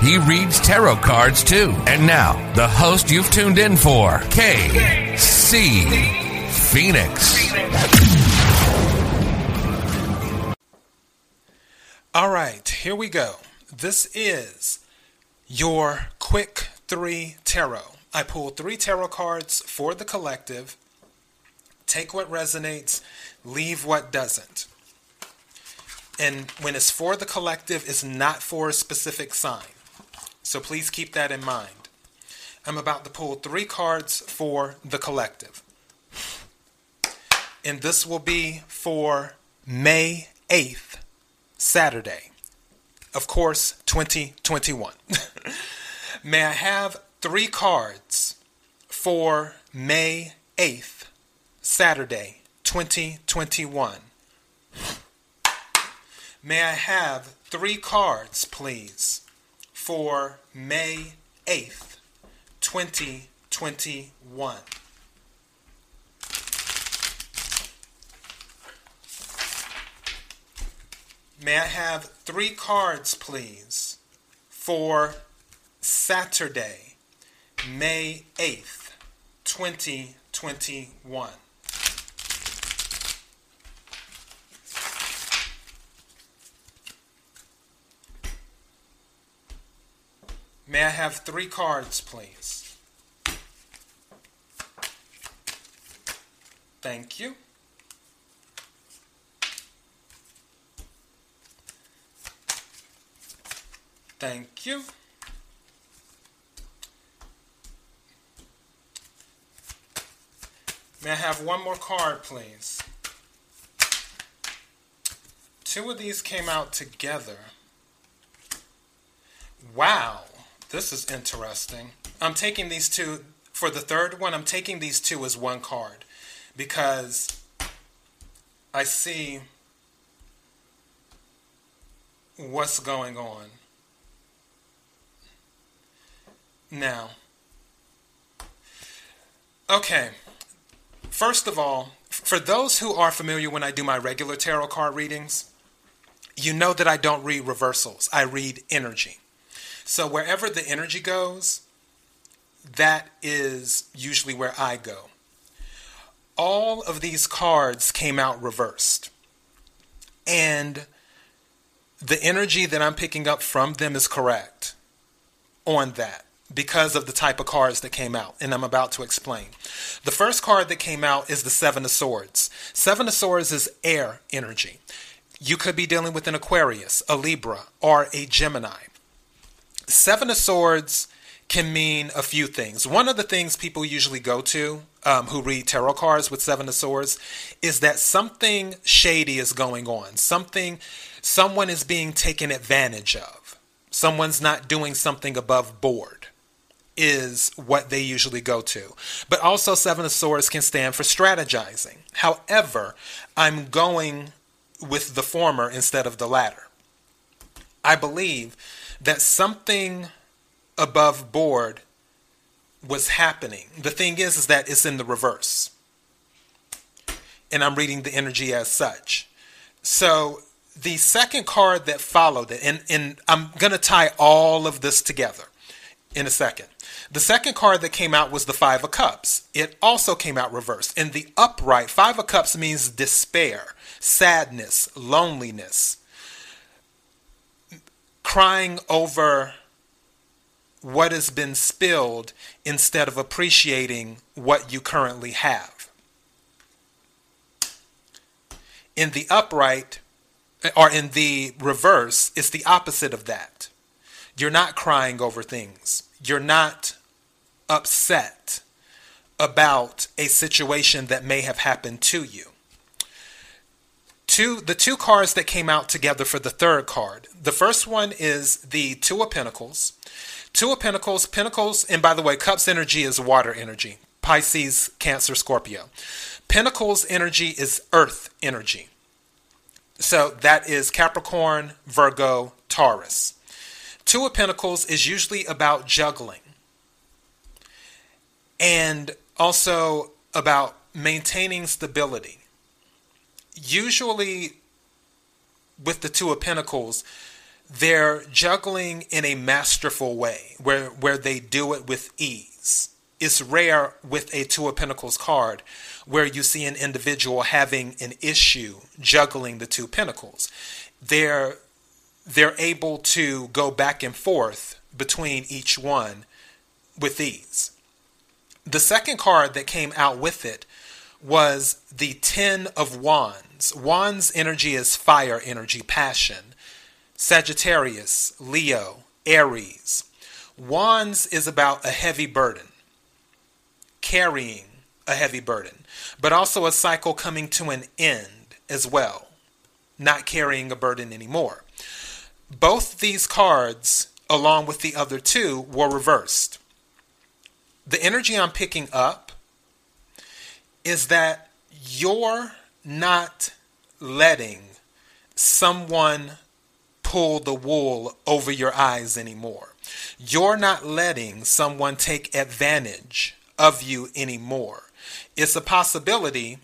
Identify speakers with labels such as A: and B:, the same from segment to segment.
A: He reads tarot cards too. And now, the host you've tuned in for, KC Phoenix.
B: All right, here we go. This is your quick three tarot. I pull three tarot cards for the collective. Take what resonates, leave what doesn't. And when it's for the collective, it's not for a specific sign. So please keep that in mind. I'm about to pull three cards for the collective. And this will be for May 8th, Saturday. Of course, 2021. May I have three cards for May 8th, Saturday, 2021? May I have three cards, please, for May 8th, 2021. May I have three cards, please, for Saturday, May 8th, 2021. May I have three cards, please? Thank you. Thank you. May I have one more card, please? Two of these came out together. Wow. This is interesting. I'm taking these two, for the third one, I'm taking these two as one card because I see what's going on. Now, okay, first of all, for those who are familiar when I do my regular tarot card readings, you know that I don't read reversals, I read energy. So wherever the energy goes, that is usually where I go. All of these cards came out reversed. And the energy that I'm picking up from them is correct on that because of the type of cards that came out, and I'm about to explain. The first card that came out is the Seven of Swords. Seven of Swords is air energy. You could be dealing with an Aquarius, a Libra, or a Gemini. Seven of Swords can mean a few things. One of the things people usually go to um, who read tarot cards with Seven of Swords is that something shady is going on. Something, someone is being taken advantage of. Someone's not doing something above board is what they usually go to. But also, Seven of Swords can stand for strategizing. However, I'm going with the former instead of the latter. I believe that something above board was happening. The thing is, is that it's in the reverse. And I'm reading the energy as such. So the second card that followed it, and, and I'm going to tie all of this together in a second. The second card that came out was the Five of Cups. It also came out reversed. In the upright, Five of Cups means despair, sadness, loneliness crying over what has been spilled instead of appreciating what you currently have. In the upright, or in the reverse, it's the opposite of that. You're not crying over things. You're not upset about a situation that may have happened to you two the two cards that came out together for the third card. The first one is the Two of Pentacles. Two of Pentacles, Pentacles, and by the way, Cups energy is water energy. Pisces, Cancer, Scorpio. Pentacles energy is earth energy. So that is Capricorn, Virgo, Taurus. Two of Pentacles is usually about juggling and also about maintaining stability. Usually, with the Two of Pentacles, they're juggling in a masterful way where, where they do it with ease. It's rare with a Two of Pentacles card where you see an individual having an issue juggling the two pentacles. They're they're able to go back and forth between each one with ease. The second card that came out with it was the Ten of Wands. Wands energy is fire energy, passion. Sagittarius, Leo, Aries. Wands is about a heavy burden, carrying a heavy burden, but also a cycle coming to an end as well, not carrying a burden anymore. Both these cards, along with the other two, were reversed. The energy I'm picking up is that you're not letting someone pull the wool over your eyes anymore. You're not letting someone take advantage of you anymore. It's a possibility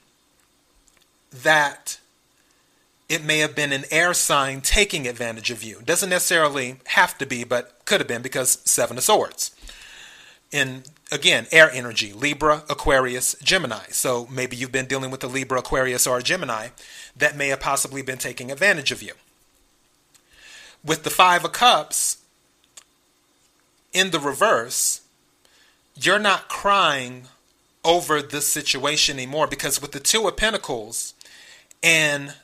B: that it may have been an air sign taking advantage of you. Doesn't necessarily have to be, but could have been because Seven of Swords. In again, air energy, Libra, Aquarius, Gemini. So maybe you've been dealing with a Libra, Aquarius, or a Gemini that may have possibly been taking advantage of you. With the Five of Cups in the reverse, you're not crying over this situation anymore because with the Two of Pentacles and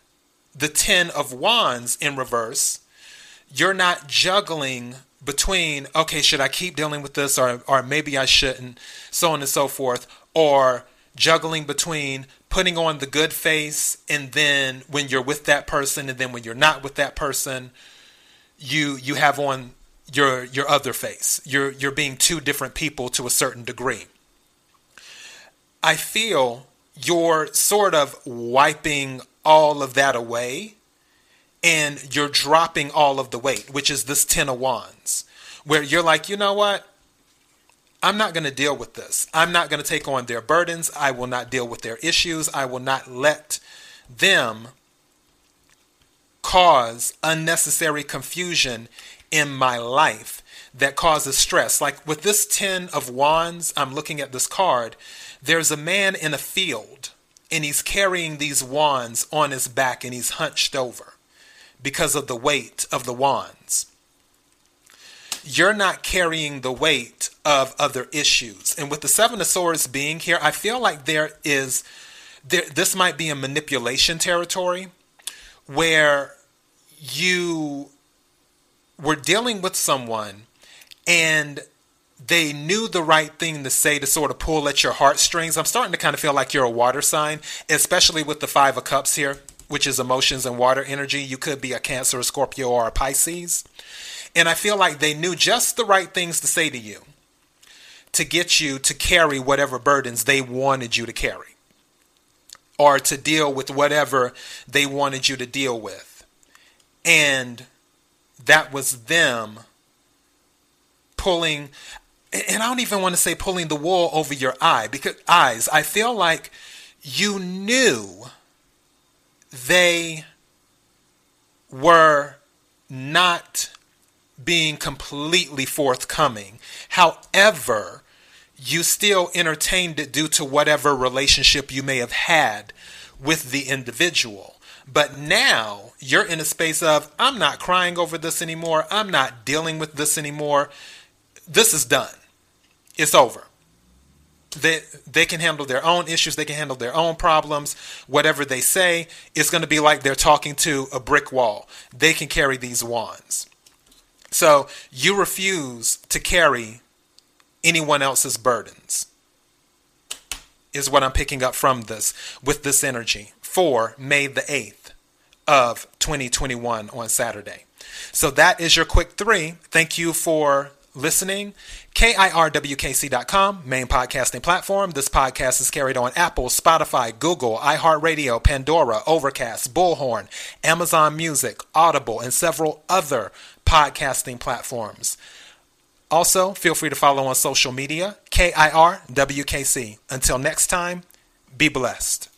B: the Ten of Wands in reverse, you're not juggling between okay should i keep dealing with this or or maybe i shouldn't so on and so forth or juggling between putting on the good face and then when you're with that person and then when you're not with that person you you have on your your other face. You're you're being two different people to a certain degree. I feel you're sort of wiping all of that away and you're dropping all of the weight, which is this Ten of Wands, where you're like, you know what? I'm not going to deal with this. I'm not going to take on their burdens. I will not deal with their issues. I will not let them cause unnecessary confusion in my life that causes stress. Like with this 10 of wands, I'm looking at this card. There's a man in a field and he's carrying these wands on his back and he's hunched over because of the weight of the wands. You're not carrying the weight of other issues. And with the Seven of Swords being here, I feel like there is, there, this might be a manipulation territory where you were dealing with someone and they knew the right thing to say to sort of pull at your heartstrings. I'm starting to kind of feel like you're a water sign, especially with the Five of Cups here which is emotions and water energy. You could be a Cancer, a Scorpio, or a Pisces. And I feel like they knew just the right things to say to you to get you to carry whatever burdens they wanted you to carry or to deal with whatever they wanted you to deal with. And that was them pulling and I don't even want to say pulling the wool over your eye because eyes. I feel like you knew they were not being completely forthcoming. However, you still entertained it due to whatever relationship you may have had with the individual. But now you're in a space of, I'm not crying over this anymore. I'm not dealing with this anymore. This is done. It's over they they can handle their own issues they can handle their own problems. Whatever they say it's going to be like they're talking to a brick wall. They can carry these wands. So you refuse to carry anyone else's burdens is what i'm picking up from this with this energy for may the 8th of 2021 on saturday. So that is your quick three. Thank you for listening. KIRWKC.com, main podcasting platform. This podcast is carried on Apple, Spotify, Google, iHeartRadio, Pandora, Overcast, Bullhorn, Amazon Music, Audible, and several other podcasting platforms. Also, feel free to follow on social media, KIRWKC. Until next time, be blessed.